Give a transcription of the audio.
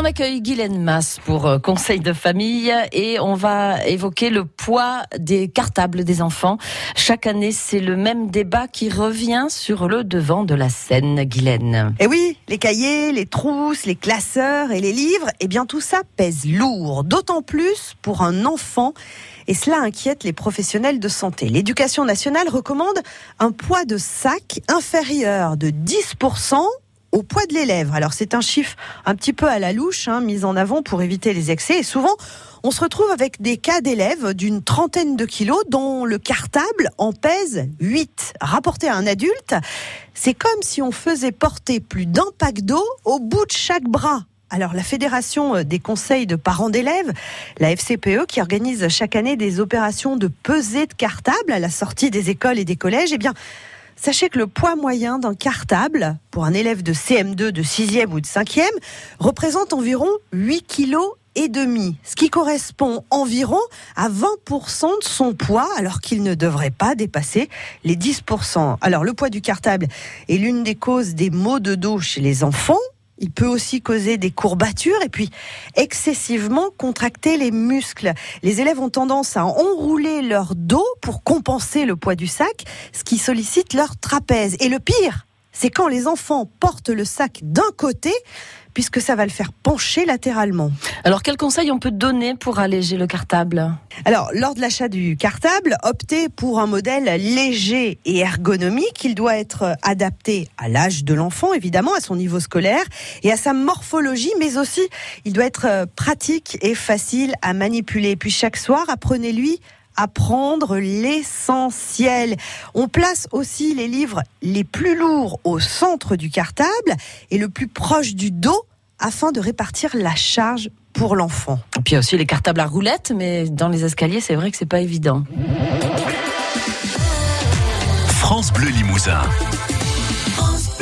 On accueille Guylaine Masse pour euh, conseil de famille et on va évoquer le poids des cartables des enfants. Chaque année, c'est le même débat qui revient sur le devant de la scène, Guylaine. Eh oui, les cahiers, les trousses, les classeurs et les livres, eh bien tout ça pèse lourd, d'autant plus pour un enfant et cela inquiète les professionnels de santé. L'éducation nationale recommande un poids de sac inférieur de 10% au poids de l'élève. Alors c'est un chiffre un petit peu à la louche, hein, mis en avant pour éviter les excès. Et souvent, on se retrouve avec des cas d'élèves d'une trentaine de kilos dont le cartable en pèse 8. Rapporté à un adulte, c'est comme si on faisait porter plus d'un pack d'eau au bout de chaque bras. Alors la Fédération des conseils de parents d'élèves, la FCPE, qui organise chaque année des opérations de pesée de cartable à la sortie des écoles et des collèges, eh bien Sachez que le poids moyen d'un cartable pour un élève de CM2, de 6e ou de 5e représente environ 8 kg et demi, ce qui correspond environ à 20% de son poids, alors qu'il ne devrait pas dépasser les 10%. Alors le poids du cartable est l'une des causes des maux de dos chez les enfants, il peut aussi causer des courbatures et puis excessivement contracter les muscles. Les élèves ont tendance à enrouler leur dos pour compenser le poids du sac, ce qui sollicite leur trapèze. Et le pire, c'est quand les enfants portent le sac d'un côté, puisque ça va le faire pencher latéralement. Alors, quel conseil on peut donner pour alléger le cartable? Alors, lors de l'achat du cartable, optez pour un modèle léger et ergonomique. Il doit être adapté à l'âge de l'enfant, évidemment, à son niveau scolaire et à sa morphologie, mais aussi il doit être pratique et facile à manipuler. puis chaque soir, apprenez-lui apprendre l'essentiel. On place aussi les livres les plus lourds au centre du cartable et le plus proche du dos afin de répartir la charge pour l'enfant. Et puis il y a aussi les cartables à roulettes, mais dans les escaliers, c'est vrai que c'est pas évident. France Bleu Limousin. France